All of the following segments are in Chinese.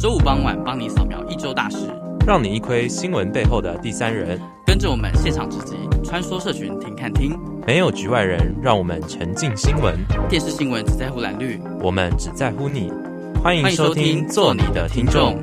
周五傍晚帮你扫描一周大事，让你一窥新闻背后的第三人。跟着我们现场直击，穿梭社群听看听，没有局外人，让我们沉浸新闻。电视新闻只在乎蓝绿，我们只在乎你。欢迎收听，做你的听众。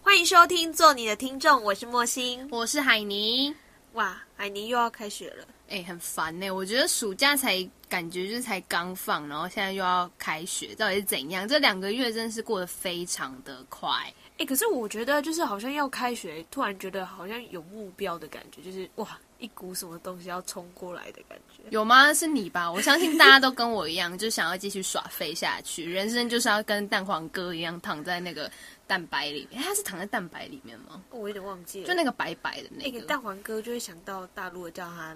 欢迎收听，做你的听众。我是莫欣，我是海宁。哇，海尼又要开学了，哎、欸，很烦呢、欸。我觉得暑假才。感觉就是才刚放，然后现在又要开学，到底是怎样？这两个月真的是过得非常的快。哎、欸，可是我觉得就是好像要开学，突然觉得好像有目标的感觉，就是哇，一股什么东西要冲过来的感觉。有吗？是你吧？我相信大家都跟我一样，就想要继续耍废下去。人生就是要跟蛋黄哥一样躺在那个蛋白里面。欸、他是躺在蛋白里面吗？我有点忘记了，就那个白白的那个、欸、蛋黄哥，就会想到大陆的叫他。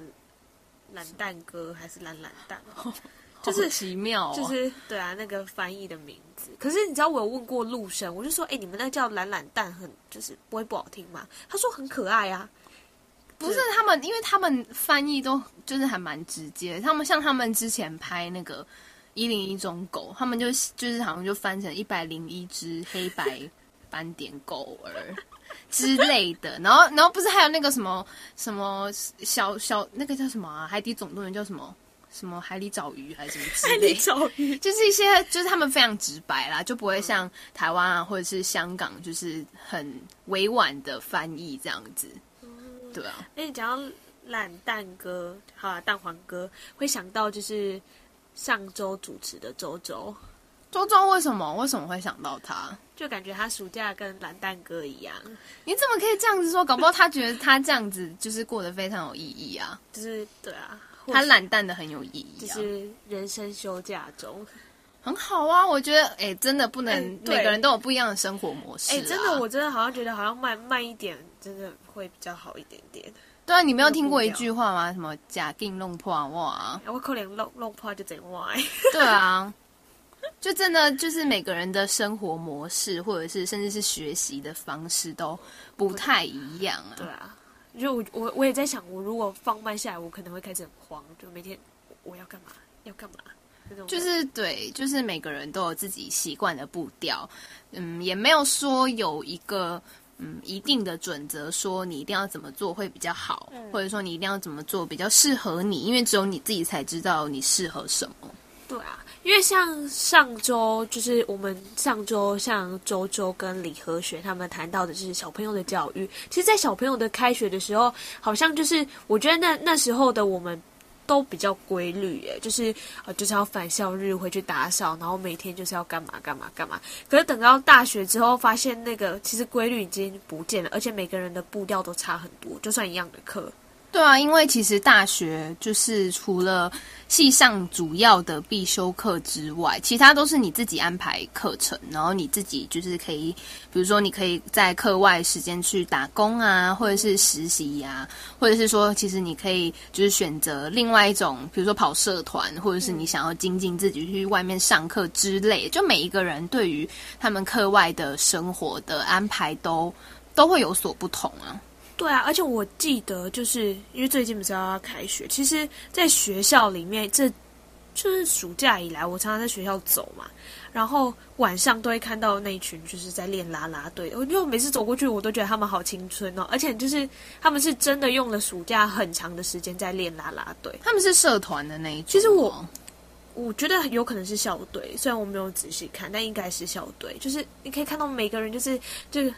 懒蛋哥还是懒懒蛋，就是奇妙、哦，就是对啊，那个翻译的名字。可是你知道我有问过陆生，我就说，哎、欸，你们那叫懒懒蛋很，很就是不会不好听吗？他说很可爱啊。不是他们，因为他们翻译都就是还蛮直接。他们像他们之前拍那个一零一种狗，他们就就是好像就翻成一百零一只黑白斑点狗儿。之类的，然后，然后不是还有那个什么什么小小那个叫什么啊？海底总动员叫什么？什么海里找鱼还是什么之类？海里找鱼就是一些，就是他们非常直白啦，就不会像台湾啊或者是香港，就是很委婉的翻译这样子。对啊。那你讲到懒蛋哥，好啊，蛋黄哥，会想到就是上周主持的周周。周周为什么为什么会想到他？就感觉他暑假跟蓝蛋哥一样。你怎么可以这样子说？搞不好他觉得他这样子就是过得非常有意义啊！就是对啊，他懒蛋的很有意义，啊，就是人生休假中很好啊。我觉得哎、欸，真的不能每个人都有不一样的生活模式。哎、欸，真的，我真的好像觉得好像慢慢一点，真的会比较好一点点。对啊，你没有听过一句话吗？什么“假定弄破哇”？我可能弄弄破就整歪。对啊。就真的就是每个人的生活模式，或者是甚至是学习的方式都不太一样啊。对啊，就我我我也在想，我如果放慢下来，我可能会开始很慌，就每天我要干嘛要干嘛那种。就是对，就是每个人都有自己习惯的步调，嗯，也没有说有一个嗯一定的准则，说你一定要怎么做会比较好，嗯，或者说你一定要怎么做比较适合你，因为只有你自己才知道你适合什么。对啊，因为像上周，就是我们上周像周周跟李和学他们谈到的就是小朋友的教育。其实，在小朋友的开学的时候，好像就是我觉得那那时候的我们都比较规律，耶，就是呃就是要返校日回去打扫，然后每天就是要干嘛干嘛干嘛。可是等到大学之后，发现那个其实规律已经不见了，而且每个人的步调都差很多，就算一样的课。对啊，因为其实大学就是除了系上主要的必修课之外，其他都是你自己安排课程，然后你自己就是可以，比如说你可以在课外时间去打工啊，或者是实习呀、啊，或者是说其实你可以就是选择另外一种，比如说跑社团，或者是你想要精进自己去外面上课之类，就每一个人对于他们课外的生活的安排都都会有所不同啊。对啊，而且我记得，就是因为最近不是要开学，其实，在学校里面，这就是暑假以来，我常常在学校走嘛，然后晚上都会看到那一群就是在练啦啦队。我就每次走过去，我都觉得他们好青春哦，而且就是他们是真的用了暑假很长的时间在练啦啦队。他们是社团的那一种。其实我我觉得有可能是校队，虽然我没有仔细看，但应该是校队。就是你可以看到每个人，就是就是。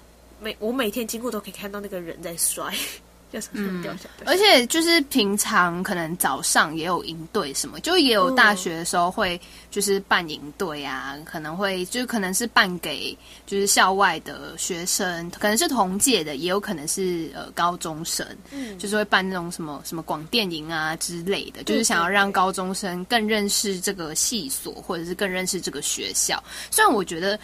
每我每天经过都可以看到那个人在摔，就是掉下来。而且就是平常可能早上也有营队什么，就也有大学的时候会就是办营队啊，可能会就可能是办给就是校外的学生，可能是同届的，也有可能是呃高中生，嗯，就是会办那种什么什么广电营啊之类的，就是想要让高中生更认识这个系所，或者是更认识这个学校。虽然我觉得。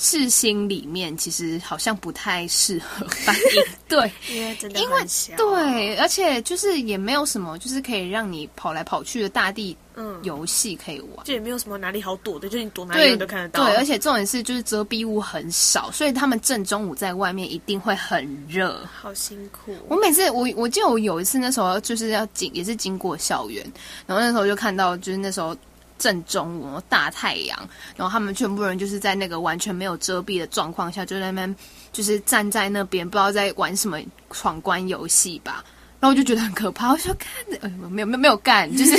世新里面其实好像不太适合办营队，因为真的因为，对，而且就是也没有什么，就是可以让你跑来跑去的大地嗯游戏可以玩，就也没有什么哪里好躲的，就是你躲哪里都看得到。对，而且重点是就是遮蔽物很少，所以他们正中午在外面一定会很热，好辛苦。我每次我我记得我有一次那时候就是要经也是经过校园，然后那时候就看到就是那时候。正中午大太阳，然后他们全部人就是在那个完全没有遮蔽的状况下，就在那边就是站在那边，不知道在玩什么闯关游戏吧。然后我就觉得很可怕，我说看，呃，没有没有没有干，就是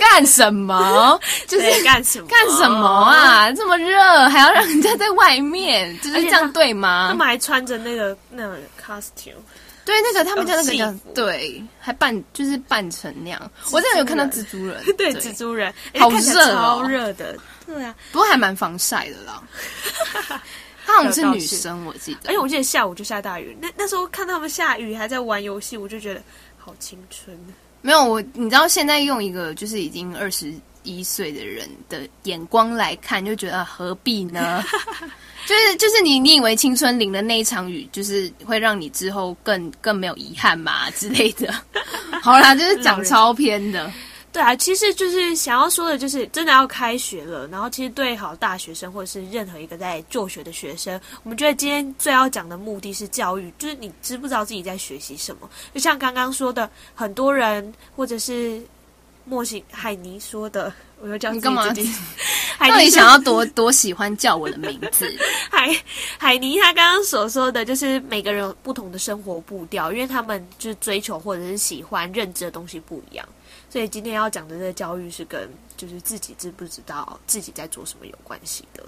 干什么？就是干什么？干什么啊？这么热，还要让人家在外面，就是这样对吗？他们还穿着那个那个 costume，对，那个他们叫那个叫对，还扮就是扮成那样。我真的有看到蜘蛛人，对，蜘蛛人，好热，超热的，对啊，不过还蛮防晒的啦。他好像是女生，我记得。而且我记得下午就下大雨，那那时候看他们下雨还在玩游戏，我就觉得好青春。没有我，你知道现在用一个就是已经二十一岁的人的眼光来看，就觉得何必呢？就是就是你你以为青春淋的那一场雨，就是会让你之后更更没有遗憾嘛 之类的。好啦，就是讲超偏的。对啊，其实就是想要说的，就是真的要开学了。然后，其实对好大学生或者是任何一个在就学的学生，我们觉得今天最要讲的目的是教育，就是你知不知道自己在学习什么？就像刚刚说的，很多人或者是莫西海尼说的，我又叫你干嘛？海尼想要多多喜欢叫我的名字？海海尼他刚刚所说的就是每个人有不同的生活步调，因为他们就是追求或者是喜欢认知的东西不一样。所以今天要讲的这个教育是跟就是自己知不知道自己在做什么有关系的，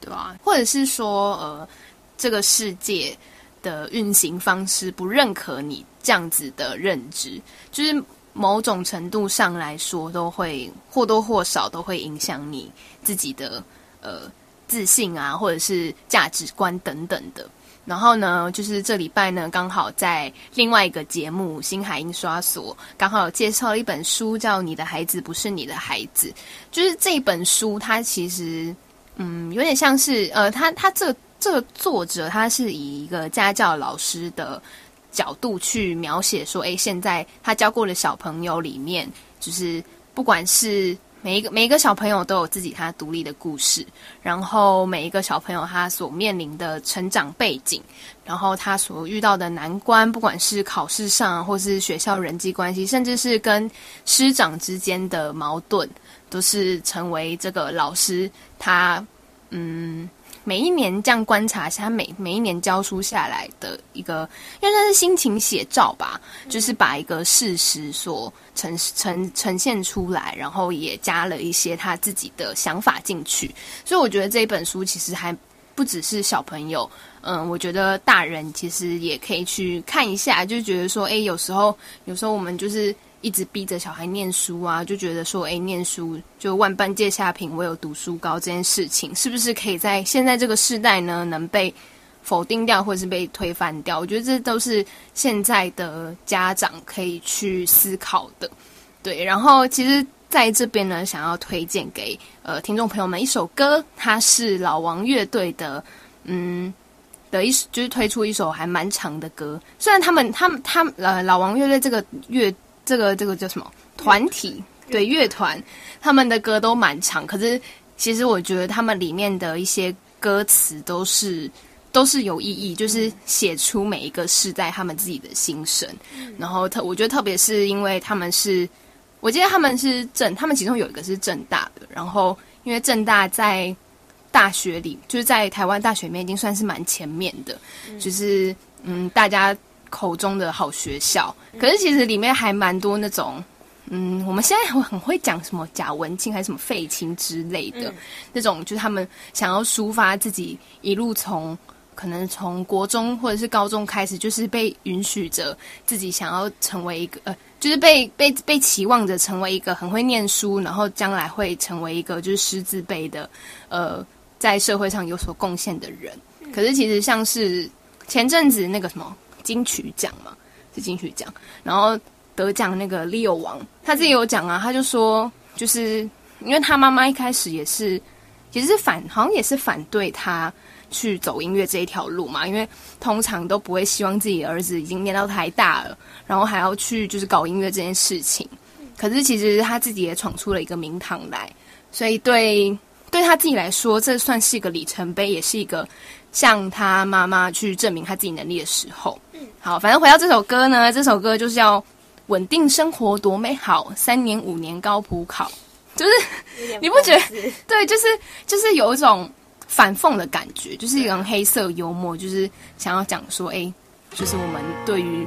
对吧？或者是说，呃，这个世界的运行方式不认可你这样子的认知，就是某种程度上来说，都会或多或少都会影响你自己的呃自信啊，或者是价值观等等的。然后呢，就是这礼拜呢，刚好在另外一个节目《星海印刷所》，刚好有介绍了一本书，叫《你的孩子不是你的孩子》。就是这本书，它其实，嗯，有点像是，呃，他他这这个作者，他是以一个家教老师的角度去描写说，诶，现在他教过的小朋友里面，就是不管是。每一个每一个小朋友都有自己他独立的故事，然后每一个小朋友他所面临的成长背景，然后他所遇到的难关，不管是考试上，或是学校人际关系，甚至是跟师长之间的矛盾，都是成为这个老师他嗯。每一年这样观察一下，他每每一年教书下来的一个，因为那是心情写照吧，就是把一个事实所呈呈呈现出来，然后也加了一些他自己的想法进去。所以我觉得这一本书其实还不只是小朋友，嗯，我觉得大人其实也可以去看一下，就觉得说，诶，有时候有时候我们就是。一直逼着小孩念书啊，就觉得说，哎，念书就万般皆下品，唯有读书高这件事情，是不是可以在现在这个时代呢，能被否定掉，或者是被推翻掉？我觉得这都是现在的家长可以去思考的。对，然后其实在这边呢，想要推荐给呃听众朋友们一首歌，它是老王乐队的，嗯，的一就是推出一首还蛮长的歌。虽然他们他们他们呃老王乐队这个乐。这个这个叫什么团体？对，乐团，他们的歌都蛮长，可是其实我觉得他们里面的一些歌词都是都是有意义，就是写出每一个世代他们自己的心声。然后特我觉得特别是因为他们是，我记得他们是正，他们其中有一个是正大的，然后因为正大在大学里，就是在台湾大学里面已经算是蛮前面的，就是嗯大家。口中的好学校，可是其实里面还蛮多那种，嗯，我们现在很会讲什么假文青还是什么废青之类的，嗯、那种就是他们想要抒发自己一路从可能从国中或者是高中开始，就是被允许着自己想要成为一个呃，就是被被被期望着成为一个很会念书，然后将来会成为一个就是师字辈的呃，在社会上有所贡献的人。可是其实像是前阵子那个什么。金曲奖嘛，是金曲奖，然后得奖那个 Leo 王，他自己有讲啊，他就说，就是因为他妈妈一开始也是，其实是反，好像也是反对他去走音乐这一条路嘛，因为通常都不会希望自己儿子已经念到台大了，然后还要去就是搞音乐这件事情。可是其实他自己也闯出了一个名堂来，所以对对他自己来说，这算是一个里程碑，也是一个。向他妈妈去证明他自己能力的时候，嗯，好，反正回到这首歌呢，这首歌就是要稳定生活多美好，三年五年高普考，就是你不觉得？对，就是就是有一种反讽的感觉，就是一种黑色幽默，就是想要讲说，哎、欸，就是我们对于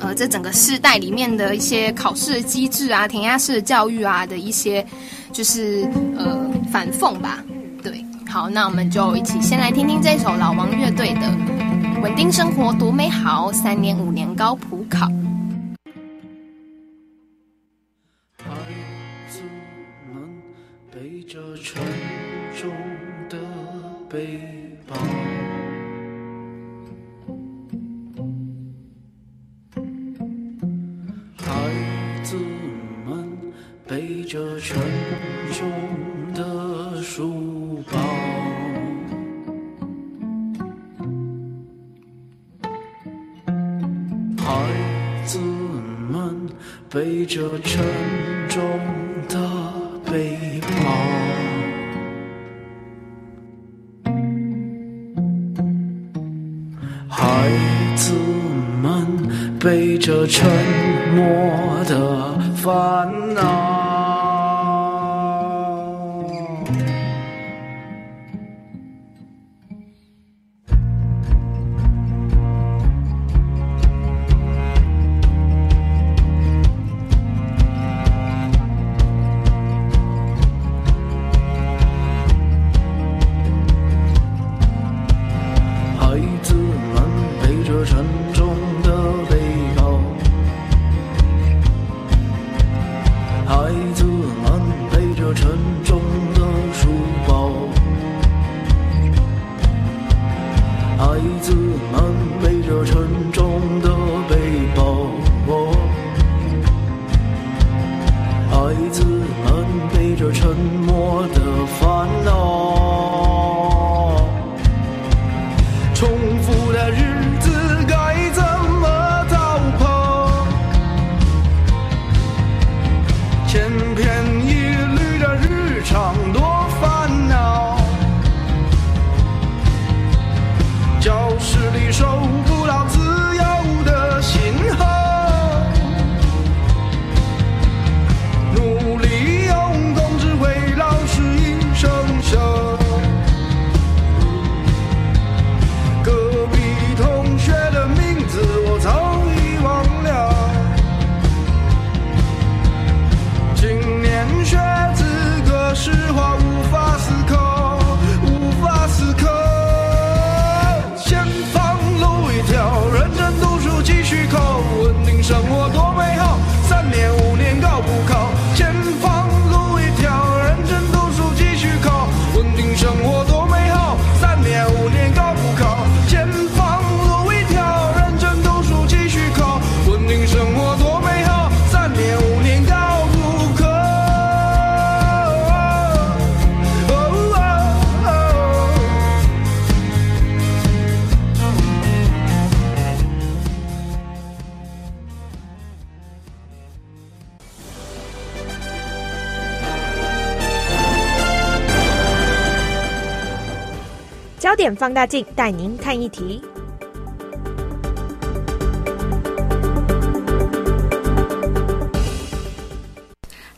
呃这整个世代里面的一些考试的机制啊、填鸭式的教育啊的一些，就是呃反讽吧。对，好，那我们就一起先来听听这首老王乐队的《稳定生活多美好》，三年五年高普考。孩子们背着沉重的背包，孩子们背着沉重背着沉重的背包。孩子们背着沉默的烦恼。放大镜带您看一题。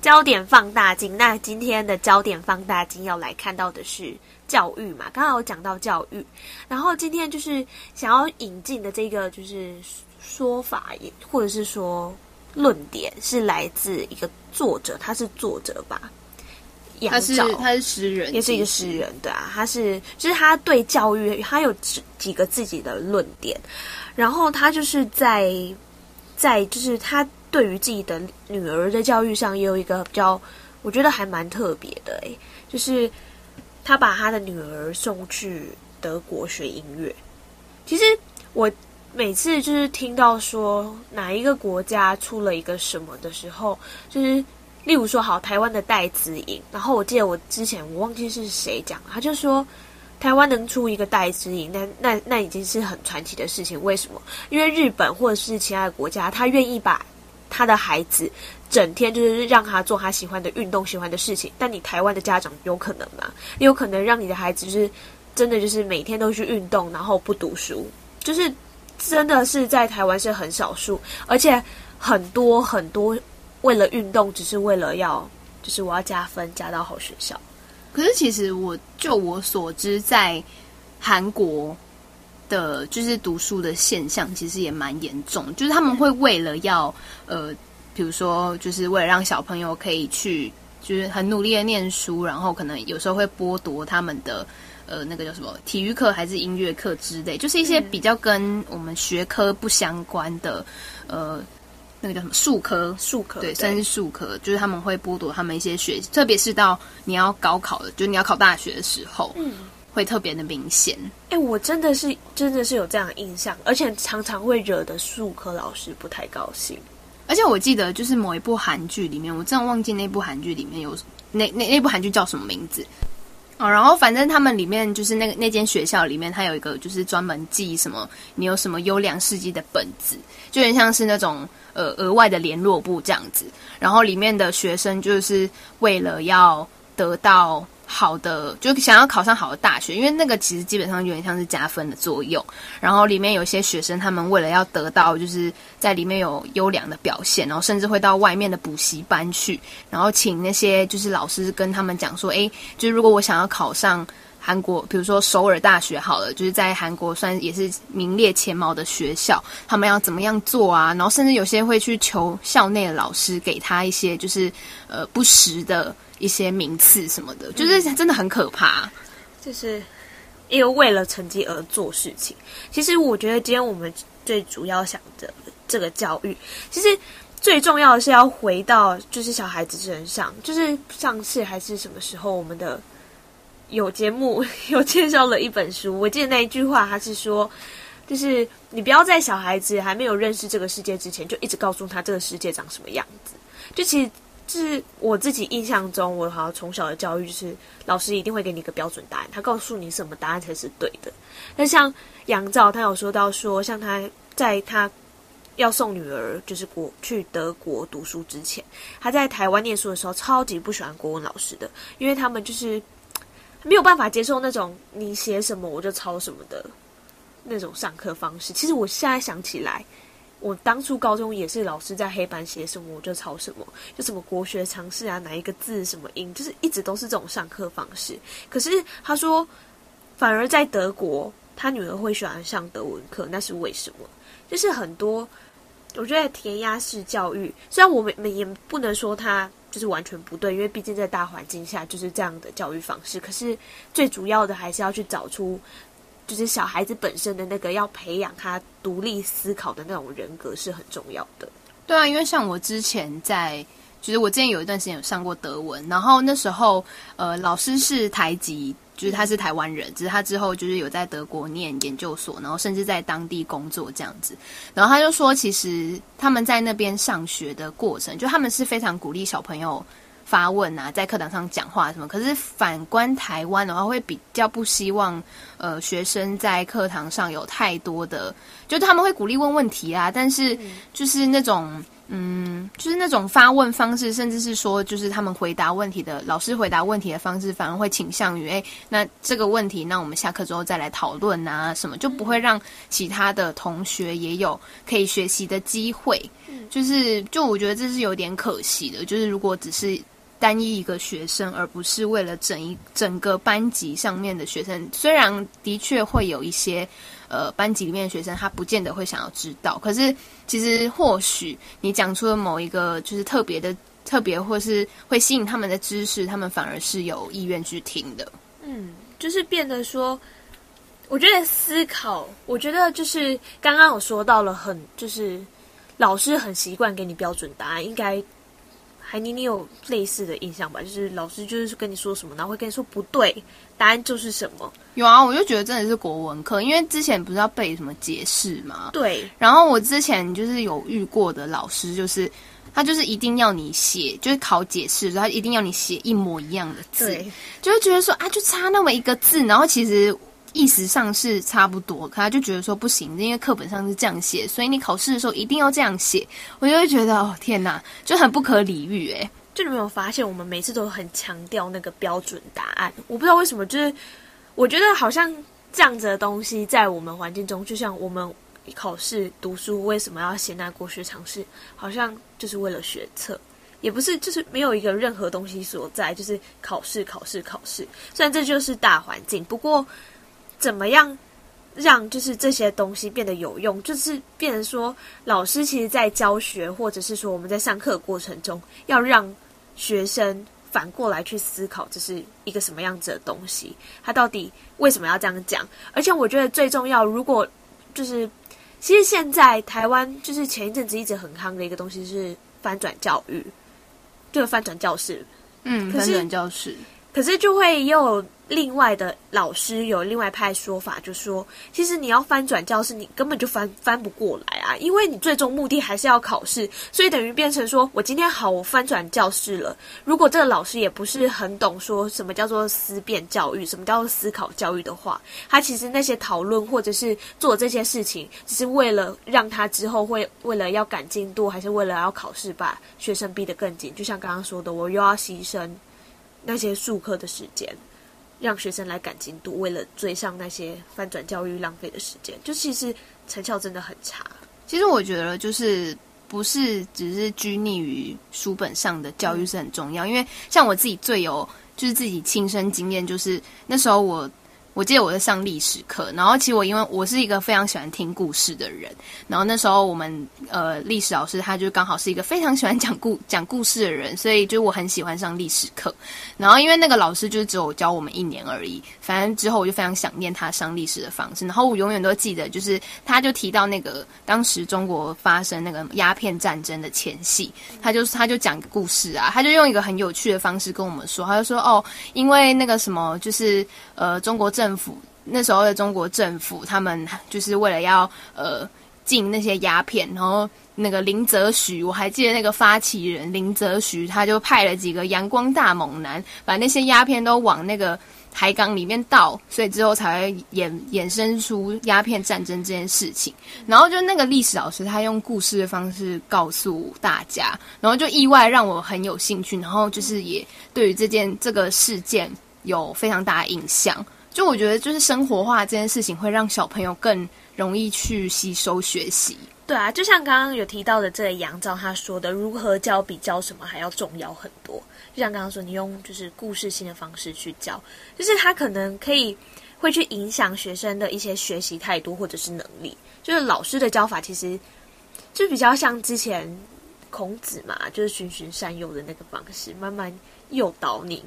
焦点放大镜，那今天的焦点放大镜要来看到的是教育嘛？刚刚有讲到教育，然后今天就是想要引进的这个就是说法，也或者是说论点，是来自一个作者，他是作者吧？他是他是诗人，也是一个诗人，对啊，他是就是他对教育，他有几几个自己的论点，然后他就是在在就是他对于自己的女儿的教育上也有一个比较，我觉得还蛮特别的诶，就是他把他的女儿送去德国学音乐。其实我每次就是听到说哪一个国家出了一个什么的时候，就是。例如说，好，台湾的戴资颖，然后我记得我之前我忘记是谁讲，他就说台湾能出一个戴资颖，那那那已经是很传奇的事情。为什么？因为日本或者是其他的国家，他愿意把他的孩子整天就是让他做他喜欢的运动、喜欢的事情。但你台湾的家长有可能吗？你有可能让你的孩子就是真的就是每天都去运动，然后不读书，就是真的是在台湾是很少数，而且很多很多。为了运动，只是为了要就是我要加分加到好学校。可是其实我就我所知，在韩国的，就是读书的现象，其实也蛮严重。就是他们会为了要呃，比如说，就是为了让小朋友可以去，就是很努力的念书，然后可能有时候会剥夺他们的呃，那个叫什么体育课还是音乐课之类，就是一些比较跟我们学科不相关的呃。那个叫什么术科？术科对，算是术科，就是他们会剥夺他们一些学习，特别是到你要高考的，就是你要考大学的时候，嗯，会特别的明显。哎、欸，我真的是真的是有这样的印象，而且常常会惹得术科老师不太高兴。而且我记得，就是某一部韩剧里面，我真的忘记那部韩剧里面有那那那部韩剧叫什么名字。哦，然后反正他们里面就是那个那间学校里面，它有一个就是专门记什么你有什么优良事迹的本子，就有点像是那种呃额外的联络簿这样子。然后里面的学生就是为了要得到。好的，就想要考上好的大学，因为那个其实基本上有点像是加分的作用。然后里面有些学生，他们为了要得到，就是在里面有优良的表现，然后甚至会到外面的补习班去，然后请那些就是老师跟他们讲说，诶，就是如果我想要考上韩国，比如说首尔大学好了，就是在韩国算也是名列前茅的学校，他们要怎么样做啊？然后甚至有些会去求校内的老师给他一些就是呃不实的。一些名次什么的，就是真的很可怕。就是因为为了成绩而做事情。其实我觉得今天我们最主要想的这个教育，其实最重要的是要回到就是小孩子身上。就是上次还是什么时候，我们的有节目 有介绍了一本书，我记得那一句话，他是说，就是你不要在小孩子还没有认识这个世界之前，就一直告诉他这个世界长什么样子。就其实。就是我自己印象中，我好像从小的教育就是老师一定会给你一个标准答案，他告诉你什么答案才是对的。那像杨照，他有说到说，像他在他要送女儿就是国去德国读书之前，他在台湾念书的时候，超级不喜欢国文老师的，因为他们就是没有办法接受那种你写什么我就抄什么的那种上课方式。其实我现在想起来。我当初高中也是老师在黑板写什么我就抄什么，就什么国学常识啊，哪一个字什么音，就是一直都是这种上课方式。可是他说，反而在德国，他女儿会喜欢上德文课，那是为什么？就是很多，我觉得填鸭式教育，虽然我们也不能说他就是完全不对，因为毕竟在大环境下就是这样的教育方式。可是最主要的还是要去找出。就是小孩子本身的那个要培养他独立思考的那种人格是很重要的。对啊，因为像我之前在，就是我之前有一段时间有上过德文，然后那时候呃老师是台籍，就是他是台湾人，只是他之后就是有在德国念研究所，然后甚至在当地工作这样子。然后他就说，其实他们在那边上学的过程，就他们是非常鼓励小朋友。发问啊，在课堂上讲话什么？可是反观台湾的话，会比较不希望呃学生在课堂上有太多的，就他们会鼓励问问题啊，但是就是那种嗯，就是那种发问方式，甚至是说就是他们回答问题的老师回答问题的方式，反而会倾向于诶，那这个问题，那我们下课之后再来讨论啊，什么就不会让其他的同学也有可以学习的机会。就是就我觉得这是有点可惜的，就是如果只是。单一一个学生，而不是为了整一整个班级上面的学生。虽然的确会有一些，呃，班级里面的学生他不见得会想要知道，可是其实或许你讲出了某一个就是特别的、特别或是会吸引他们的知识，他们反而是有意愿去听的。嗯，就是变得说，我觉得思考，我觉得就是刚刚我说到了很，就是老师很习惯给你标准答案，应该。海尼，你有类似的印象吧？就是老师就是跟你说什么，然后会跟你说不对，答案就是什么。有啊，我就觉得真的是国文课，因为之前不是要背什么解释嘛？对。然后我之前就是有遇过的老师，就是他就是一定要你写，就是考解释，他一定要你写一模一样的字，就会觉得说啊，就差那么一个字，然后其实。意识上是差不多，可他就觉得说不行，因为课本上是这样写，所以你考试的时候一定要这样写。我就会觉得哦，天哪，就很不可理喻诶。就你没有发现，我们每次都很强调那个标准答案？我不知道为什么，就是我觉得好像这样子的东西在我们环境中，就像我们考试读书为什么要写那国学常识，好像就是为了学测。也不是就是没有一个任何东西所在，就是考试考试考试。虽然这就是大环境，不过怎么样让就是这些东西变得有用，就是变成说老师其实在教学，或者是说我们在上课过程中，要让学生反过来去思考，这是一个什么样子的东西，他到底为什么要这样讲？而且我觉得最重要，如果就是。其实现在台湾就是前一阵子一直很夯的一个东西是翻转教育，就是翻转教室，嗯，翻转教室，可是就会又。另外的老师有另外派说法，就说其实你要翻转教室，你根本就翻翻不过来啊，因为你最终目的还是要考试，所以等于变成说我今天好，我翻转教室了。如果这个老师也不是很懂说什么叫做思辨教育，什么叫做思考教育的话，他其实那些讨论或者是做这些事情，只是为了让他之后会为了要赶进度，还是为了要考试把学生逼得更紧？就像刚刚说的，我又要牺牲那些数课的时间。让学生来赶进度，为了追上那些翻转教育浪费的时间，就其实成效真的很差。其实我觉得，就是不是只是拘泥于书本上的教育是很重要，因为像我自己最有就是自己亲身经验，就是那时候我。我记得我在上历史课，然后其实我因为我是一个非常喜欢听故事的人，然后那时候我们呃历史老师他就刚好是一个非常喜欢讲故讲故事的人，所以就我很喜欢上历史课。然后因为那个老师就是只有教我们一年而已，反正之后我就非常想念他上历史的方式。然后我永远都记得，就是他就提到那个当时中国发生那个鸦片战争的前夕，他就他就讲故事啊，他就用一个很有趣的方式跟我们说，他就说哦，因为那个什么就是呃中国政政府那时候的中国政府，他们就是为了要呃禁那些鸦片，然后那个林则徐，我还记得那个发起人林则徐，他就派了几个阳光大猛男，把那些鸦片都往那个海港里面倒，所以之后才会衍衍生出鸦片战争这件事情。然后就那个历史老师，他用故事的方式告诉大家，然后就意外让我很有兴趣，然后就是也对于这件这个事件有非常大的印象。就我觉得，就是生活化这件事情会让小朋友更容易去吸收学习。对啊，就像刚刚有提到的这个杨照他说的，如何教比教什么还要重要很多。就像刚刚说，你用就是故事性的方式去教，就是他可能可以会去影响学生的一些学习态度或者是能力。就是老师的教法其实就比较像之前孔子嘛，就是循循善诱的那个方式，慢慢诱导你。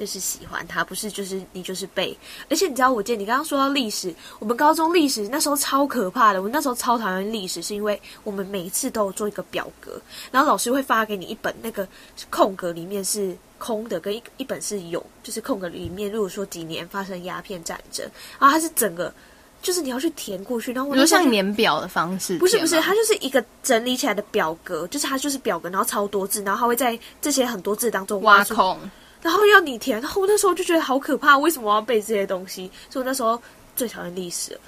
就是喜欢它，不是就是你就是背。而且你知道，我记得你刚刚说到历史，我们高中历史那时候超可怕的。我那时候超讨厌历史，是因为我们每一次都有做一个表格，然后老师会发给你一本，那个空格里面是空的，跟一一本是有，就是空格里面，如果说几年发生鸦片战争，然后它是整个，就是你要去填过去，然后我就像年表的方式，不是不是，它就是一个整理起来的表格，就是它就是表格，然后超多字，然后它会在这些很多字当中挖空。然后要你填，然后我那时候就觉得好可怕，为什么我要背这些东西？所以我那时候最讨厌历史了。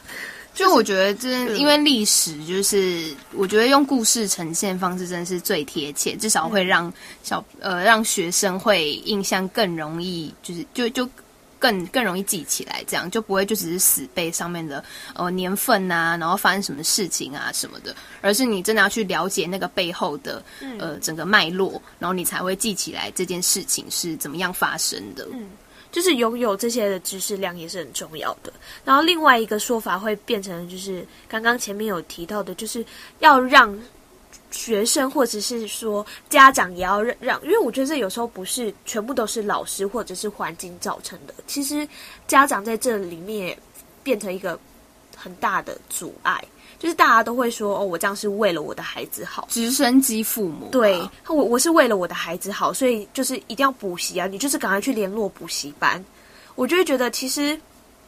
就我觉得，真因为历史就是，我觉得用故事呈现方式真的是最贴切，至少会让小呃让学生会印象更容易，就是就就。更更容易记起来，这样就不会就只是死背上面的呃年份啊，然后发生什么事情啊什么的，而是你真的要去了解那个背后的呃整个脉络，然后你才会记起来这件事情是怎么样发生的。嗯，就是拥有这些的知识量也是很重要的。然后另外一个说法会变成就是刚刚前面有提到的，就是要让。学生或者是说家长也要让让，因为我觉得这有时候不是全部都是老师或者是环境造成的。其实家长在这里面变成一个很大的阻碍，就是大家都会说：“哦，我这样是为了我的孩子好。”直升机父母，对，我我是为了我的孩子好，所以就是一定要补习啊！你就是赶快去联络补习班。我就会觉得，其实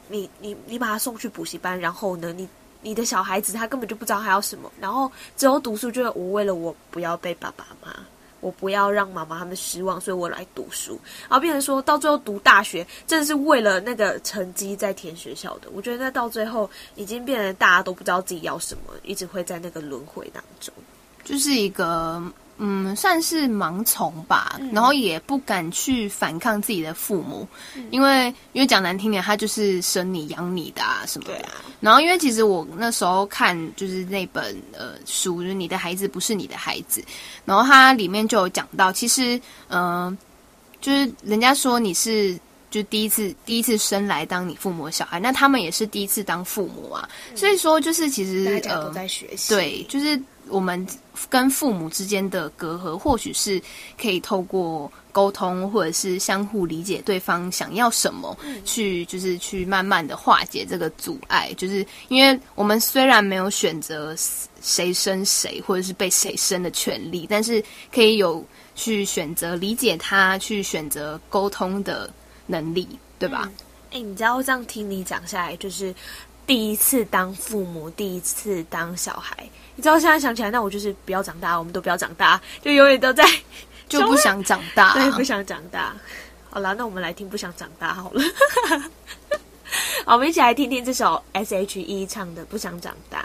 你你你把他送去补习班，然后呢，你。你的小孩子他根本就不知道他要什么，然后只有读书，就是我为了我不要被爸爸妈，我不要让妈妈他们失望，所以我来读书，然后变成说到最后读大学，真的是为了那个成绩在填学校的。我觉得那到最后已经变成大家都不知道自己要什么，一直会在那个轮回当中，就是一个嗯，算是盲从吧，嗯、然后也不敢去反抗自己的父母，嗯、因为因为讲难听点，他就是生你养你的啊什么的。啊、然后因为其实我那时候看就是那本呃书，就是你的孩子不是你的孩子，然后它里面就有讲到，其实嗯、呃，就是人家说你是就第一次第一次生来当你父母的小孩，那他们也是第一次当父母啊，嗯、所以说就是其实大家都在学习，呃、对，就是。我们跟父母之间的隔阂，或许是可以透过沟通，或者是相互理解对方想要什么，去就是去慢慢的化解这个阻碍。就是因为我们虽然没有选择谁生谁，或者是被谁生的权利，但是可以有去选择理解他，去选择沟通的能力，对吧？哎、嗯，欸、你知道这样听你讲下来，就是第一次当父母，第一次当小孩。你知道现在想起来，那我就是不要长大，我们都不要长大，就永远都在 就不想长大，对，不想长大。好了，那我们来听《不想长大》好了。好，我们一起来听听这首 S.H.E 唱的《不想长大》。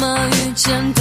么遇见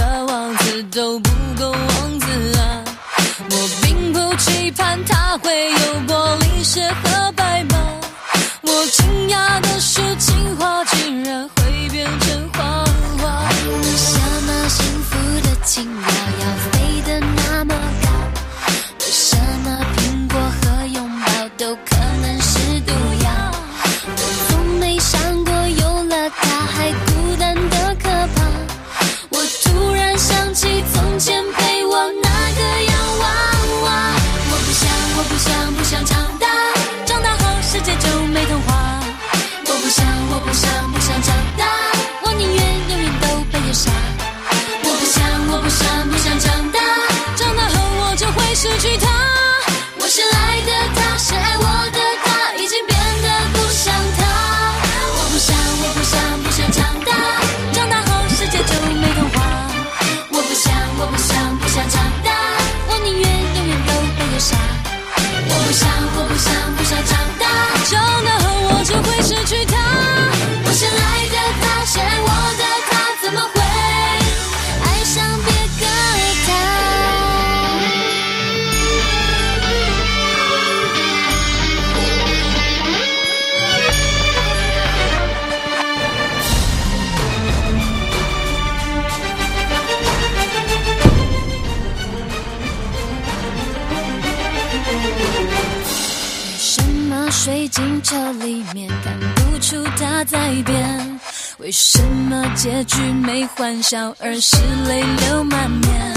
这里面看不出他在变，为什么结局没欢笑，而是泪流满面？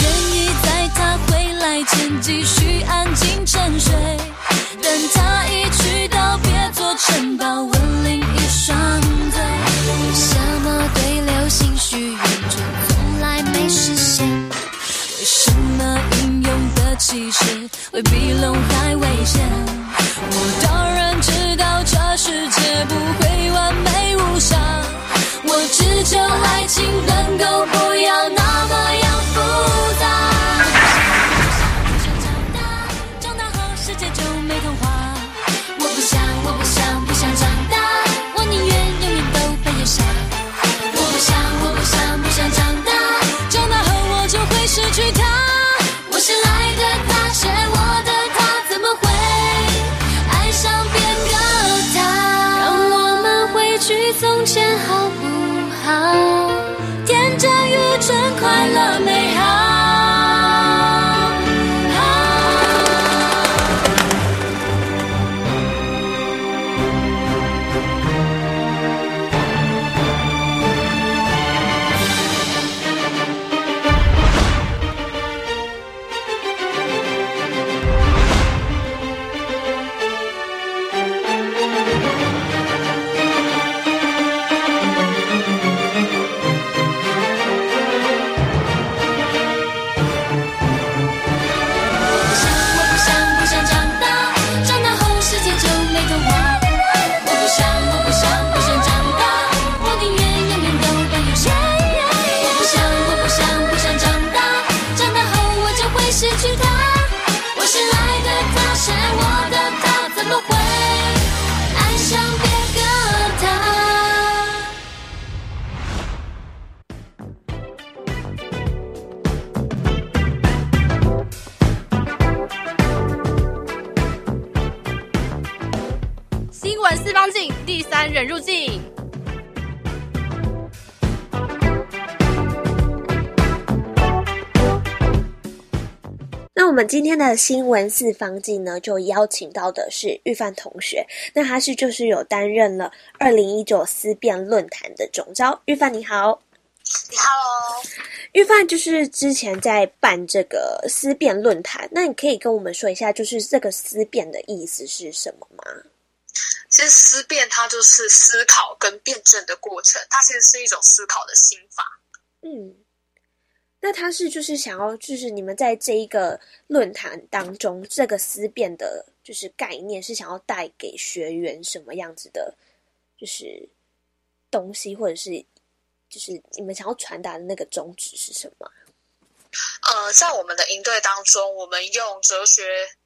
愿意在他回来前继续安静沉睡，等他一去到别做城堡，吻另一双嘴。为什么对流星许愿却从来没实现？为什么其实会比龙还危险？我当然知道这世界不会完美无瑕，我只求爱情能够不要们今天的新闻四方镜呢，就邀请到的是玉范同学。那他是就是有担任了二零一九思辨论坛的总召。玉范你好，你好。玉范就是之前在办这个思辨论坛，那你可以跟我们说一下，就是这个思辨的意思是什么吗？其实思辨它就是思考跟辩证的过程，它其实是一种思考的心法。嗯。那他是就是想要，就是你们在这一个论坛当中，这个思辨的，就是概念是想要带给学员什么样子的，就是东西，或者是就是你们想要传达的那个宗旨是什么？呃，在我们的营队当中，我们用哲学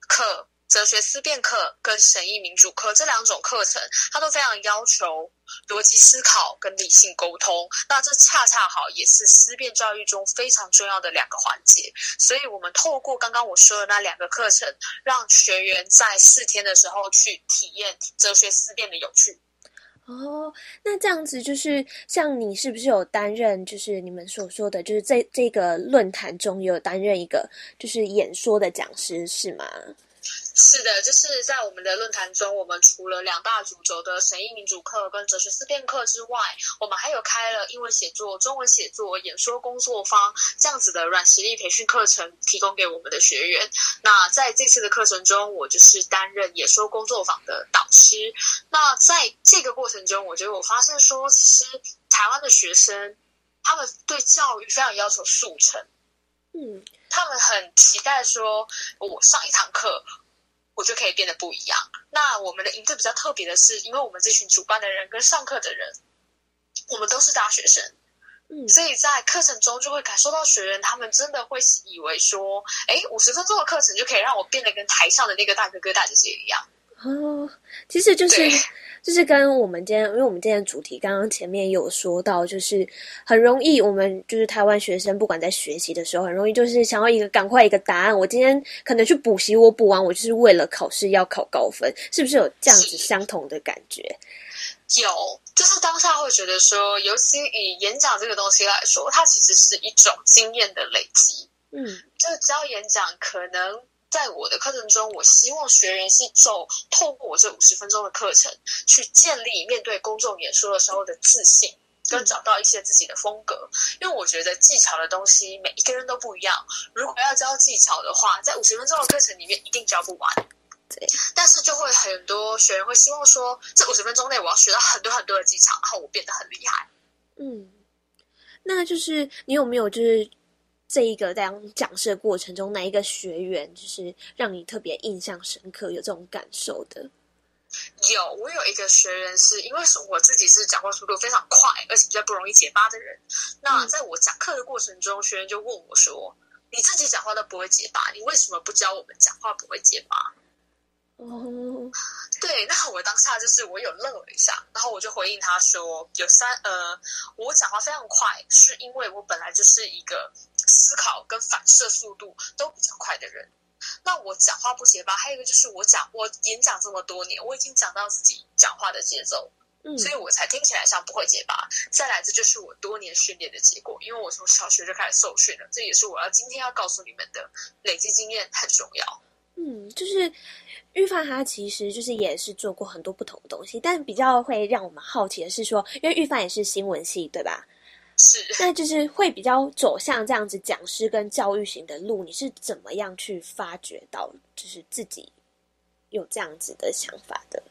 课。哲学思辨课跟审议民主课这两种课程，它都非常要求逻辑思考跟理性沟通。那这恰恰好也是思辨教育中非常重要的两个环节。所以，我们透过刚刚我说的那两个课程，让学员在四天的时候去体验哲学思辨的有趣。哦，那这样子就是像你是不是有担任，就是你们所说的，就是这这个论坛中有担任一个就是演说的讲师，是吗？是的，就是在我们的论坛中，我们除了两大主轴的审议民主课跟哲学思辨课之外，我们还有开了英文写作、中文写作、演说工作坊这样子的软实力培训课程，提供给我们的学员。那在这次的课程中，我就是担任演说工作坊的导师。那在这个过程中，我觉得我发现说，其实台湾的学生他们对教育非常要求速成，嗯，他们很期待说，我上一堂课。我就可以变得不一样。那我们的营队比较特别的是，因为我们这群主办的人跟上课的人，我们都是大学生，嗯，所以在课程中就会感受到学员他们真的会以为说，哎，五十分钟的课程就可以让我变得跟台上的那个大哥哥大姐姐一样。哦，其实就是。就是跟我们今天，因为我们今天的主题刚刚前面有说到，就是很容易，我们就是台湾学生，不管在学习的时候，很容易就是想要一个赶快一个答案。我今天可能去补习，我补完，我就是为了考试要考高分，是不是有这样子相同的感觉？有，就是当下会觉得说，尤其以演讲这个东西来说，它其实是一种经验的累积。嗯，就只要演讲可能。在我的课程中，我希望学员是走透过我这五十分钟的课程，去建立面对公众演说的时候的自信，跟找到一些自己的风格。因为我觉得技巧的东西每一个人都不一样。如果要教技巧的话，在五十分钟的课程里面一定教不完。对，但是就会很多学员会希望说，这五十分钟内我要学到很多很多的技巧，然后我变得很厉害。嗯，那就是你有没有就是？这一个在讲讲师的过程中，哪一个学员就是让你特别印象深刻，有这种感受的？有，我有一个学员是因为我自己是讲话速度非常快，而且比较不容易结巴的人。那在我讲课的过程中，学员就问我说：“你自己讲话都不会结巴，你为什么不教我们讲话不会结巴？”哦，对，那我当下就是我有愣了一下，然后我就回应他说：“有三呃，我讲话非常快，是因为我本来就是一个思考跟反射速度都比较快的人。那我讲话不结巴，还有一个就是我讲我演讲这么多年，我已经讲到自己讲话的节奏，嗯，所以我才听起来像不会结巴。再来，这就是我多年训练的结果，因为我从小学就开始受训了，这也是我要今天要告诉你们的，累积经验很重要。嗯，就是。玉范他其实就是也是做过很多不同的东西，但比较会让我们好奇的是说，因为玉范也是新闻系，对吧？是，那就是会比较走向这样子讲师跟教育型的路。你是怎么样去发掘到，就是自己有这样子的想法的？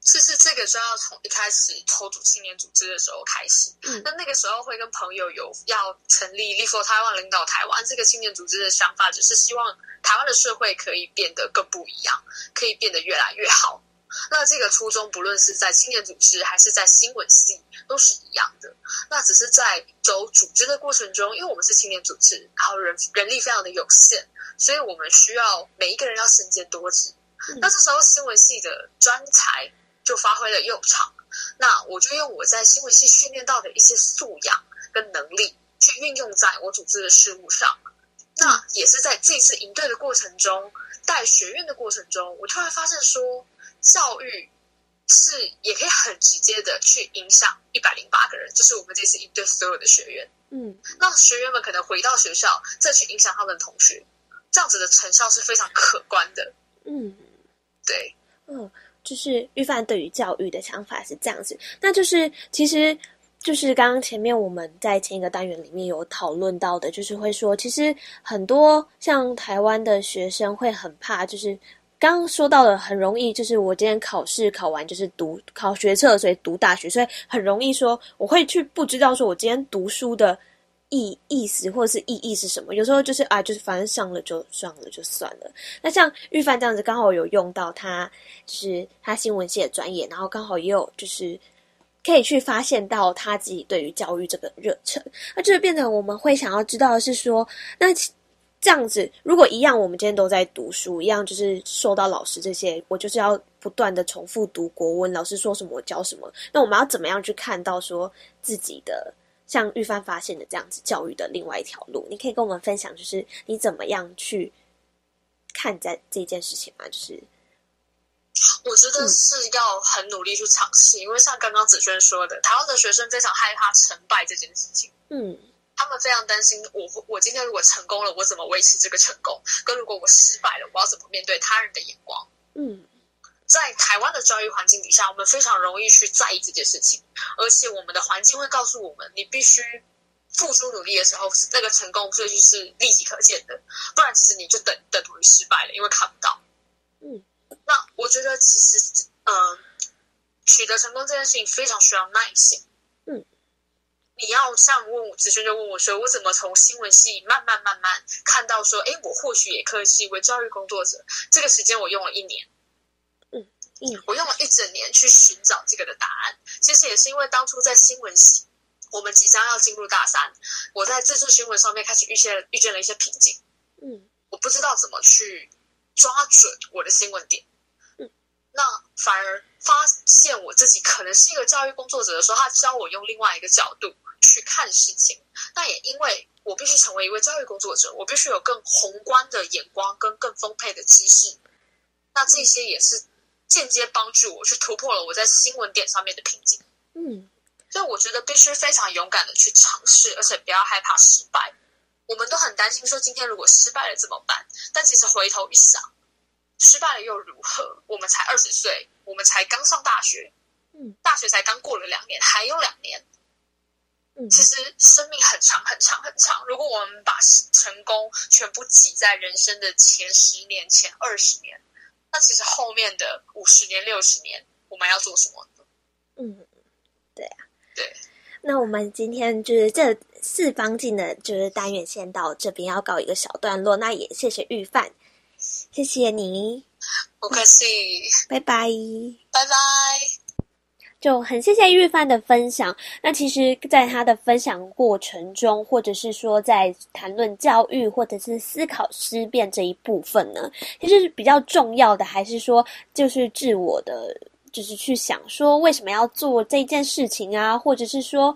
其实这个就要从一开始筹组青年组织的时候开始。嗯，那那个时候会跟朋友有要成立 Lead for Taiwan 领导台湾这个青年组织的想法，只是希望台湾的社会可以变得更不一样，可以变得越来越好。那这个初衷，不论是在青年组织还是在新闻系，都是一样的。那只是在走组织的过程中，因为我们是青年组织，然后人人力非常的有限，所以我们需要每一个人要身兼多职。嗯，那这时候新闻系的专才。就发挥了用场，那我就用我在新闻系训练到的一些素养跟能力，去运用在我组织的事务上。那也是在这次营队的过程中，带学院的过程中，我突然发现说，教育是也可以很直接的去影响一百零八个人，就是我们这次应对所有的学员。嗯，那学员们可能回到学校再去影响他们的同学，这样子的成效是非常可观的。嗯，对，嗯，就是玉范对于教育的想法是这样子，那就是其实就是刚刚前面我们在前一个单元里面有讨论到的，就是会说，其实很多像台湾的学生会很怕，就是。刚刚说到的很容易，就是我今天考试考完就是读考学测，所以读大学，所以很容易说我会去不知道说我今天读书的意意思或者是意义是什么。有时候就是啊，就是反正上了就上了就算了。那像玉范这样子，刚好有用到他，就是他新闻系的专业，然后刚好也有就是可以去发现到他自己对于教育这个热忱，那就是变成我们会想要知道的是说那。这样子，如果一样，我们今天都在读书，一样就是受到老师这些，我就是要不断的重复读国文，老师说什么我教什么。那我们要怎么样去看到说自己的像玉帆发现的这样子教育的另外一条路？你可以跟我们分享，就是你怎么样去看待这件事情吗？就是我觉得是要很努力去尝试，嗯、因为像刚刚子轩说的，台湾的学生非常害怕成败这件事情。嗯。他们非常担心我，我我今天如果成功了，我怎么维持这个成功？跟如果我失败了，我要怎么面对他人的眼光？嗯，在台湾的教育环境底下，我们非常容易去在意这件事情，而且我们的环境会告诉我们，你必须付出努力的时候，那个成功所以就是立即可见的，不然其实你就等等同于失败了，因为看不到。嗯，那我觉得其实，嗯、呃，取得成功这件事情非常需要耐心。嗯你要像问我，子轩就问我说：“我怎么从新闻系慢慢慢慢看到说，哎，我或许也可以是一位教育工作者？这个时间我用了一年，嗯嗯，我用了一整年去寻找这个的答案。其实也是因为当初在新闻系，我们即将要进入大三，我在制作新闻上面开始遇见遇见了一些瓶颈，嗯，我不知道怎么去抓准我的新闻点，嗯，那反而发现我自己可能是一个教育工作者的时候，他教我用另外一个角度。”去看事情，那也因为我必须成为一位教育工作者，我必须有更宏观的眼光跟更丰沛的知识。那这些也是间接帮助我去突破了我在新闻点上面的瓶颈。嗯，所以我觉得必须非常勇敢的去尝试，而且不要害怕失败。我们都很担心说今天如果失败了怎么办？但其实回头一想，失败了又如何？我们才二十岁，我们才刚上大学，嗯，大学才刚过了两年，还有两年。嗯，其实生命很长很长很长。如果我们把成功全部挤在人生的前十年、前二十年，那其实后面的五十年、六十年，我们要做什么呢？嗯，对啊，对。那我们今天就是这四方镜的，就是单元先到这边要告一个小段落。那也谢谢玉范，谢谢你，不客气，拜拜，拜拜。就很谢谢玉范的分享。那其实，在他的分享过程中，或者是说在谈论教育，或者是思考思辨这一部分呢，其实比较重要的还是说，就是自我的，就是去想说为什么要做这件事情啊，或者是说。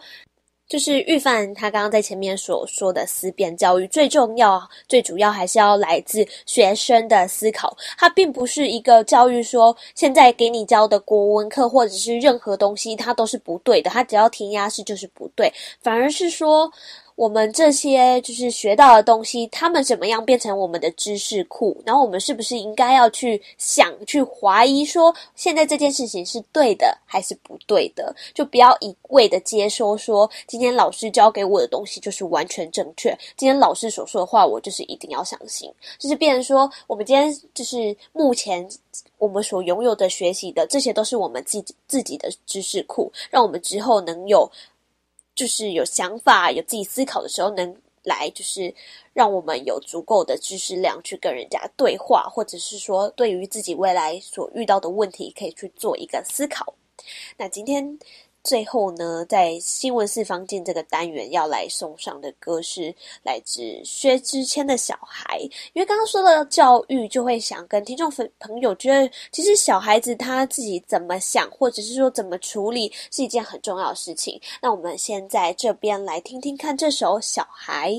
就是玉范他刚刚在前面所说的思辨教育，最重要、最主要还是要来自学生的思考。它并不是一个教育说，现在给你教的国文课或者是任何东西，它都是不对的。它只要填鸭式就是不对，反而是说。我们这些就是学到的东西，他们怎么样变成我们的知识库？然后我们是不是应该要去想、去怀疑，说现在这件事情是对的还是不对的？就不要一味的接收说，今天老师教给我的东西就是完全正确，今天老师所说的话我就是一定要相信。就是变成说，我们今天就是目前我们所拥有的学习的这些，都是我们自己自己的知识库，让我们之后能有。就是有想法、有自己思考的时候，能来就是让我们有足够的知识量去跟人家对话，或者是说对于自己未来所遇到的问题，可以去做一个思考。那今天。最后呢，在新闻四方镜这个单元要来送上的歌是来自薛之谦的小孩。因为刚刚说到教育，就会想跟听众朋朋友觉得，其实小孩子他自己怎么想，或者是说怎么处理，是一件很重要的事情。那我们先在这边来听听看这首《小孩》。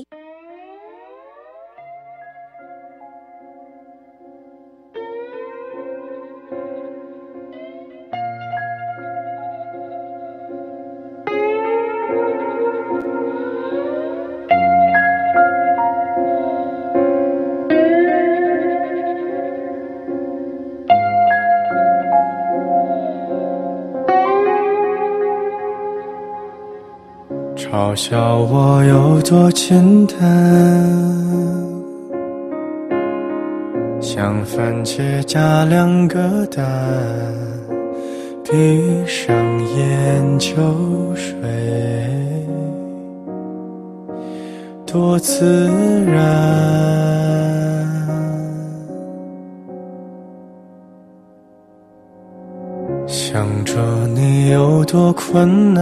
嘲笑我有多简单，像番茄加两个蛋，闭上眼就睡，多自然。想着你有多困难，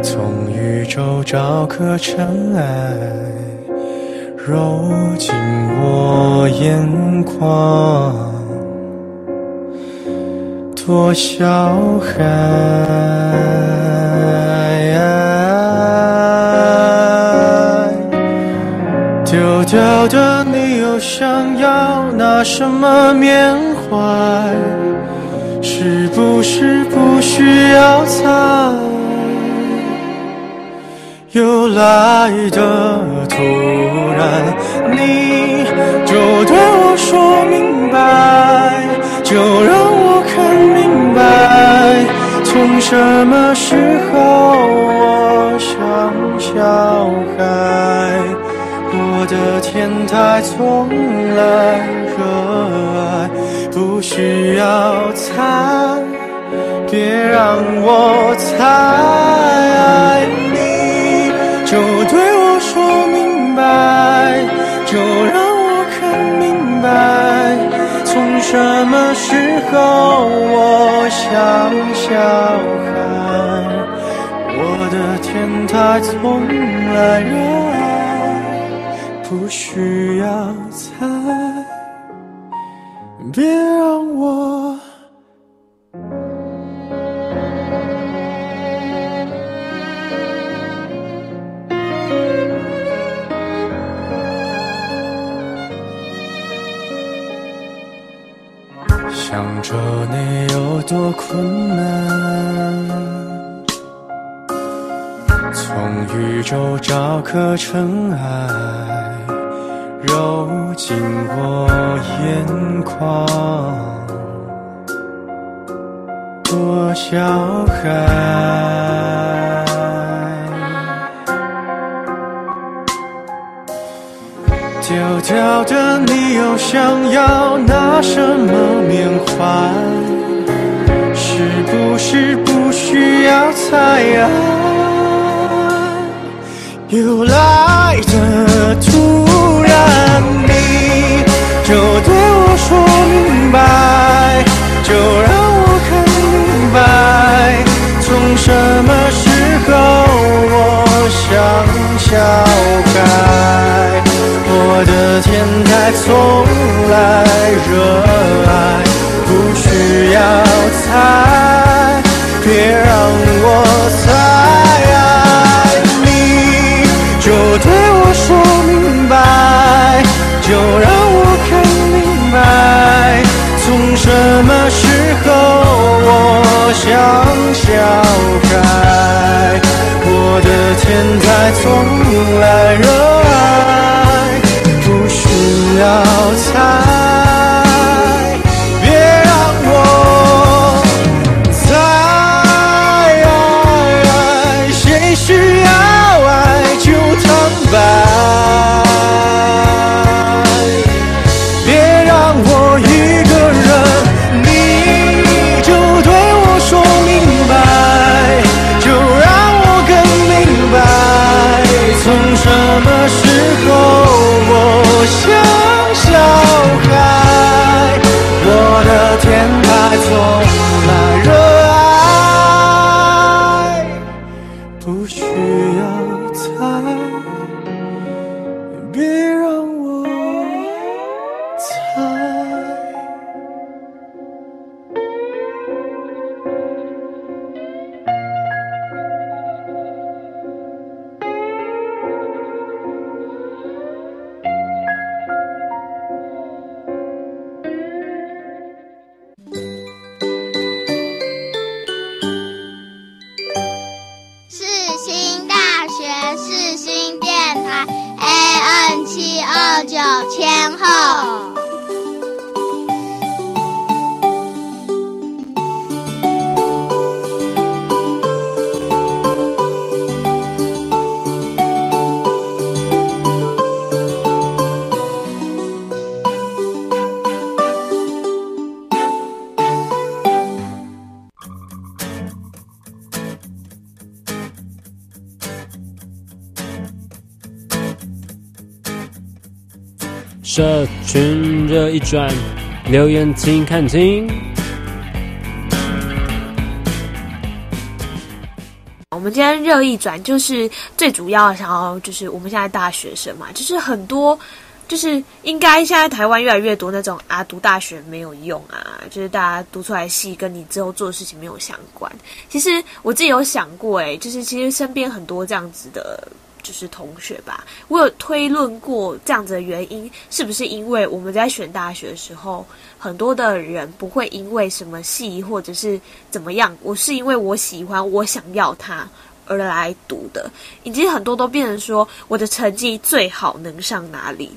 从宇宙找颗尘埃，揉进我眼眶，多小孩。丢掉的我想要拿什么缅怀？是不是不需要猜？又来的突然，你就对我说明白，就让我看明白，从什么时候我像小孩。我的天台从来热爱，不需要猜，别让我猜。你就对我说明白，就让我看明白，从什么时候我像小孩。我的天台从来热爱。不需要猜，别让我想着你有多困难，从宇宙找颗尘埃。揉进我眼眶，多小孩。丢掉的你又想要拿什么缅怀？是不是不需要猜呀？又来的突然，你就对我说明白，就让我看明白，从什么时候我像小孩。我的天台从来热爱，不需要猜，就让我看明白，从什么时候我像小孩。我的天台从来热爱，不需要猜。转，留言请看清。我们今天热议转，就是最主要想要就是我们现在大学生嘛，就是很多。就是应该现在台湾越来越多那种啊，读大学没有用啊，就是大家读出来系跟你之后做的事情没有相关。其实我自己有想过，诶，就是其实身边很多这样子的，就是同学吧，我有推论过这样子的原因，是不是因为我们在选大学的时候，很多的人不会因为什么系或者是怎么样，我是因为我喜欢，我想要它而来读的，以及很多都变成说我的成绩最好能上哪里。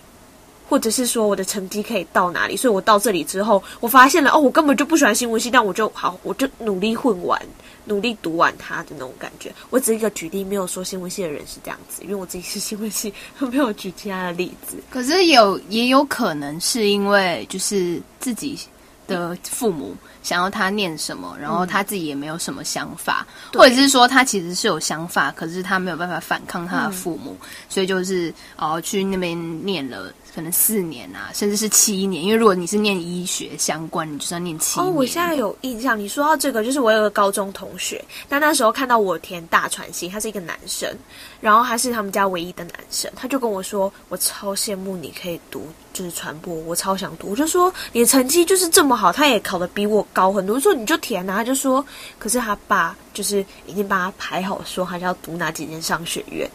或者是说我的成绩可以到哪里，所以我到这里之后，我发现了哦，我根本就不喜欢新闻系，但我就好，我就努力混完，努力读完它的那种感觉。我只是一个举例，没有说新闻系的人是这样子，因为我自己是新闻系，没有举其他的例子。可是有也有可能是因为就是自己的父母想要他念什么，然后他自己也没有什么想法，嗯、或者是说他其实是有想法，可是他没有办法反抗他的父母，嗯、所以就是哦去那边念了。可能四年啊，甚至是七年，因为如果你是念医学相关，你就是要念七年。哦，我现在有印象，你说到这个，就是我有个高中同学，但那时候看到我填大传系，他是一个男生，然后他是他们家唯一的男生，他就跟我说，我超羡慕你可以读就是传播，我超想读。我就说你的成绩就是这么好，他也考得比我高很多，说你就填啊。他就说，可是他爸就是已经帮他排好，说他要读哪几间商学院。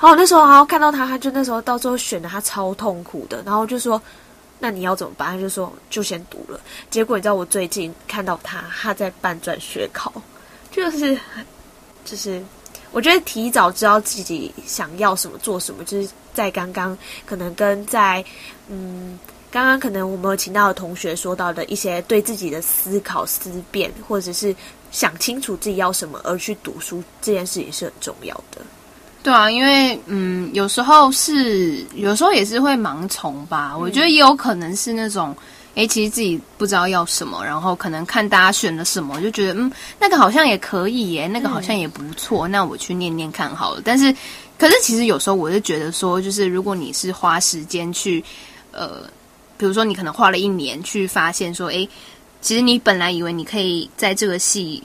然后那时候，然后看到他，他就那时候到最后选的他超痛苦的，然后就说：“那你要怎么办？”他就说：“就先读了。”结果你知道，我最近看到他，他在办转学考，就是就是，我觉得提早知道自己想要什么、做什么，就是在刚刚可能跟在嗯，刚刚可能我们有请到的同学说到的一些对自己的思考、思辨，或者是想清楚自己要什么而去读书，这件事情是很重要的。对啊，因为嗯，有时候是，有时候也是会盲从吧。嗯、我觉得也有可能是那种，哎，其实自己不知道要什么，然后可能看大家选了什么，就觉得嗯，那个好像也可以耶，那个好像也不错，嗯、那我去念念看好了。但是，可是其实有时候我是觉得说，就是如果你是花时间去，呃，比如说你可能花了一年去发现说，诶，其实你本来以为你可以在这个戏。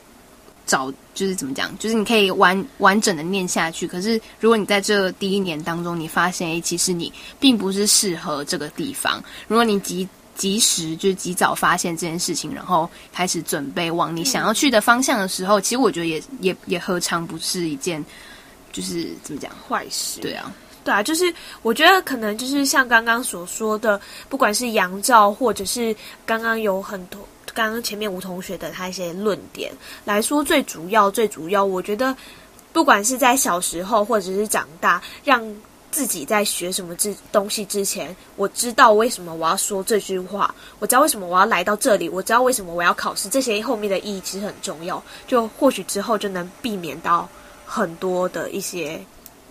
找就是怎么讲，就是你可以完完整的念下去。可是如果你在这第一年当中，你发现诶，其实你并不是适合这个地方。如果你及及时就及早发现这件事情，然后开始准备往你想要去的方向的时候，其实我觉得也也也何尝不是一件就是怎么讲坏事？对啊，对啊，就是我觉得可能就是像刚刚所说的，不管是杨照或者是刚刚有很多。刚刚前面吴同学的他一些论点来说，最主要、最主要，我觉得不管是在小时候或者是长大，让自己在学什么之东西之前，我知道为什么我要说这句话，我知道为什么我要来到这里，我知道为什么我要考试，这些后面的意义其实很重要。就或许之后就能避免到很多的一些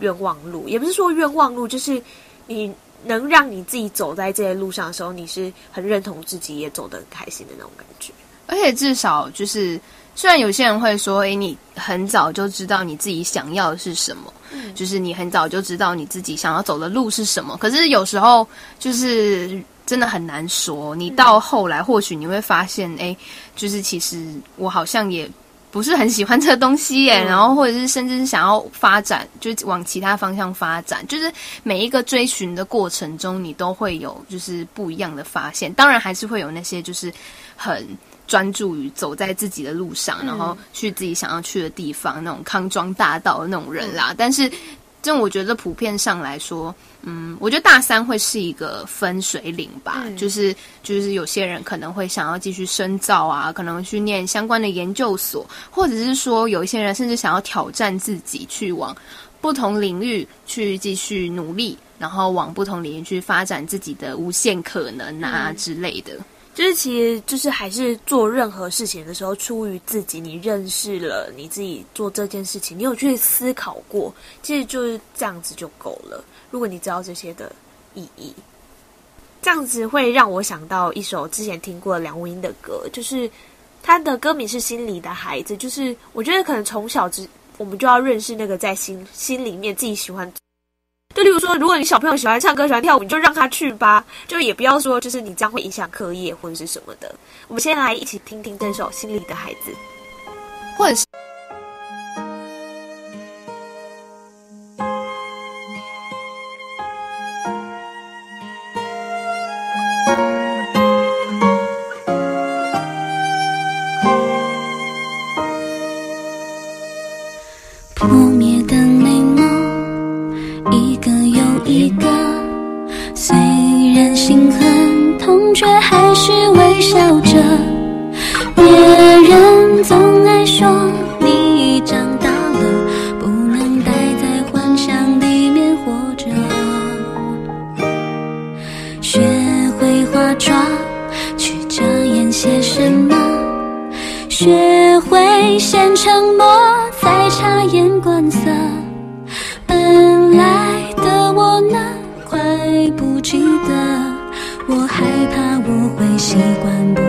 冤枉路，也不是说冤枉路，就是你。能让你自己走在这些路上的时候，你是很认同自己，也走得很开心的那种感觉。而且至少就是，虽然有些人会说：“诶，你很早就知道你自己想要的是什么，嗯，就是你很早就知道你自己想要走的路是什么。”可是有时候就是真的很难说。你到后来，或许你会发现：“诶，就是其实我好像也。”不是很喜欢这个东西耶，然后或者是甚至是想要发展，就往其他方向发展。就是每一个追寻的过程中，你都会有就是不一样的发现。当然还是会有那些就是很专注于走在自己的路上，然后去自己想要去的地方那种康庄大道的那种人啦。但是。这我觉得普遍上来说，嗯，我觉得大三会是一个分水岭吧，嗯、就是就是有些人可能会想要继续深造啊，可能去念相关的研究所，或者是说有一些人甚至想要挑战自己，去往不同领域去继续努力，然后往不同领域去发展自己的无限可能啊、嗯、之类的。就是其实就是还是做任何事情的时候，出于自己，你认识了你自己做这件事情，你有去思考过，其实就是这样子就够了。如果你知道这些的意义，这样子会让我想到一首之前听过梁文音的歌，就是他的歌名是《心里的孩子》，就是我觉得可能从小之我们就要认识那个在心心里面自己喜欢。就例如说，如果你小朋友喜欢唱歌、喜欢跳舞，你就让他去吧，就也不要说就是你这样会影响课业或者是什么的。我们先来一起听听这首《心里的孩子》，或者是。先沉默再察言观色。本来的我那快不记得我害怕我会习惯不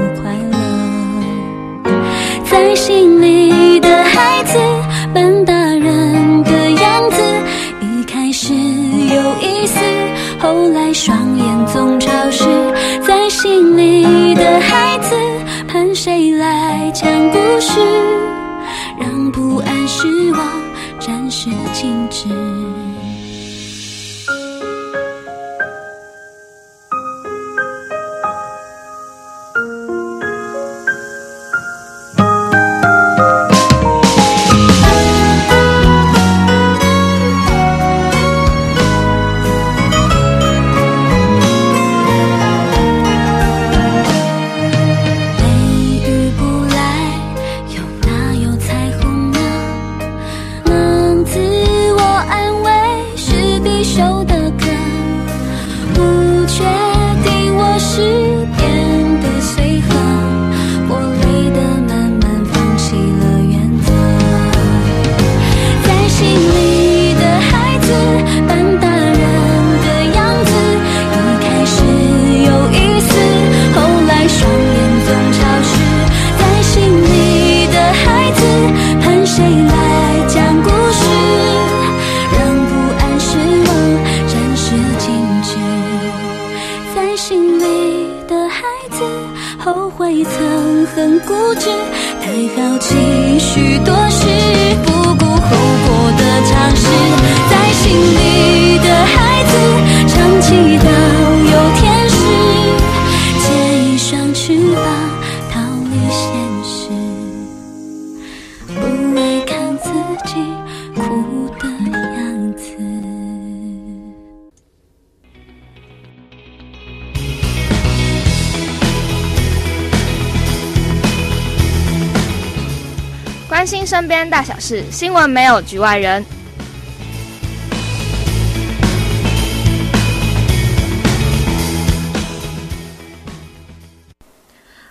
身边大小事，新闻没有局外人。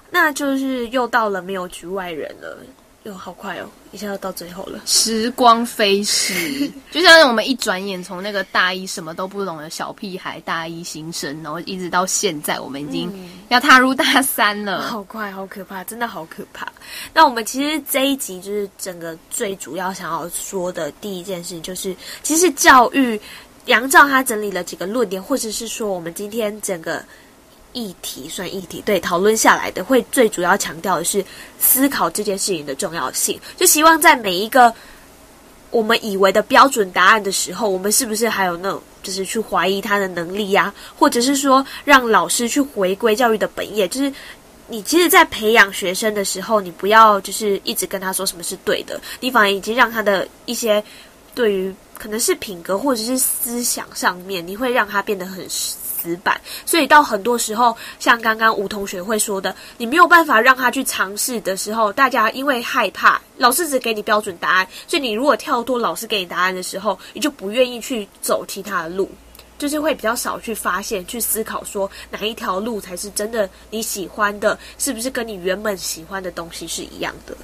那就是又到了没有局外人了。哟，好快哦！一下要到最后了，时光飞逝，就像我们一转眼从那个大一什么都不懂的小屁孩，大一新生，然后一直到现在，我们已经要踏入大三了，嗯、好快，好可怕，真的好可怕。那我们其实这一集就是整个最主要想要说的第一件事，就是其实教育杨照他整理了几个论点，或者是说我们今天整个。议题算议题，对，讨论下来的会最主要强调的是思考这件事情的重要性。就希望在每一个我们以为的标准答案的时候，我们是不是还有那种就是去怀疑他的能力呀、或者是说让老师去回归教育的本业，就是你其实，在培养学生的时候，你不要就是一直跟他说什么是对的，你反而已经让他的一些对于可能是品格或者是思想上面，你会让他变得很。死板，所以到很多时候，像刚刚吴同学会说的，你没有办法让他去尝试的时候，大家因为害怕老师只给你标准答案，所以你如果跳脱老师给你答案的时候，你就不愿意去走其他的路，就是会比较少去发现、去思考，说哪一条路才是真的你喜欢的，是不是跟你原本喜欢的东西是一样的，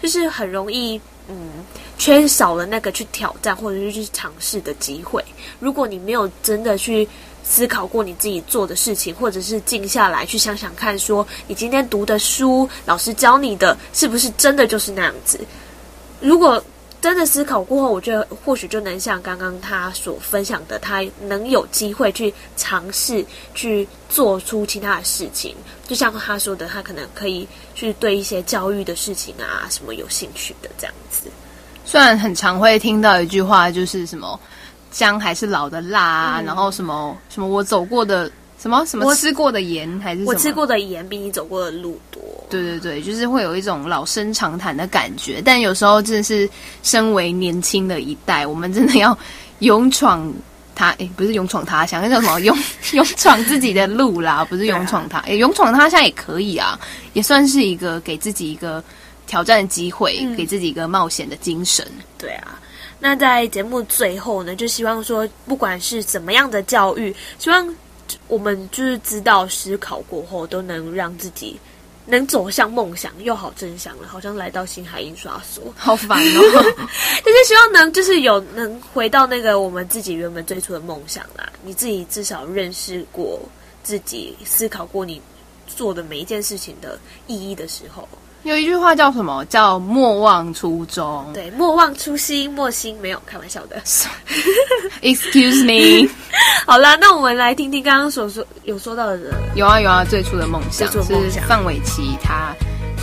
就是很容易嗯缺少了那个去挑战或者是去尝试的机会。如果你没有真的去。思考过你自己做的事情，或者是静下来去想想看，说你今天读的书，老师教你的是不是真的就是那样子？如果真的思考过后，我觉得或许就能像刚刚他所分享的，他能有机会去尝试去做出其他的事情。就像他说的，他可能可以去对一些教育的事情啊什么有兴趣的这样子。虽然很常会听到一句话，就是什么姜还是老的辣啊，嗯、然后什么什么我走过的什么什么吃过的盐还是什么我吃过的盐比你走过的路多。对对对，就是会有一种老生常谈的感觉，但有时候真的是身为年轻的一代，我们真的要勇闯他，诶，不是勇闯他乡，那叫什么？勇勇闯自己的路啦，不是勇闯他，诶，勇闯他乡也可以啊，也算是一个给自己一个挑战的机会，嗯、给自己一个冒险的精神。对啊，那在节目最后呢，就希望说，不管是怎么样的教育，希望我们就是知道思考过后，都能让自己。能走向梦想，又好真相了，好像来到星海印刷所，好烦哦。但是希望能就是有能回到那个我们自己原本最初的梦想啦。你自己至少认识过自己，思考过你做的每一件事情的意义的时候。有一句话叫什么？叫莫忘初衷。对，莫忘初心，莫心没有开玩笑的。Excuse me。好啦，那我们来听听刚刚所说有说到的。有啊有啊，最初的梦想，是范玮琪他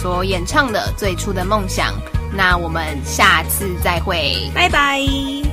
所演唱的《最初的梦想》。那我们下次再会，拜拜。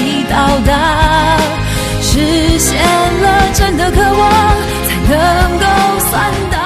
已到达，实现了真的渴望，才能够算到。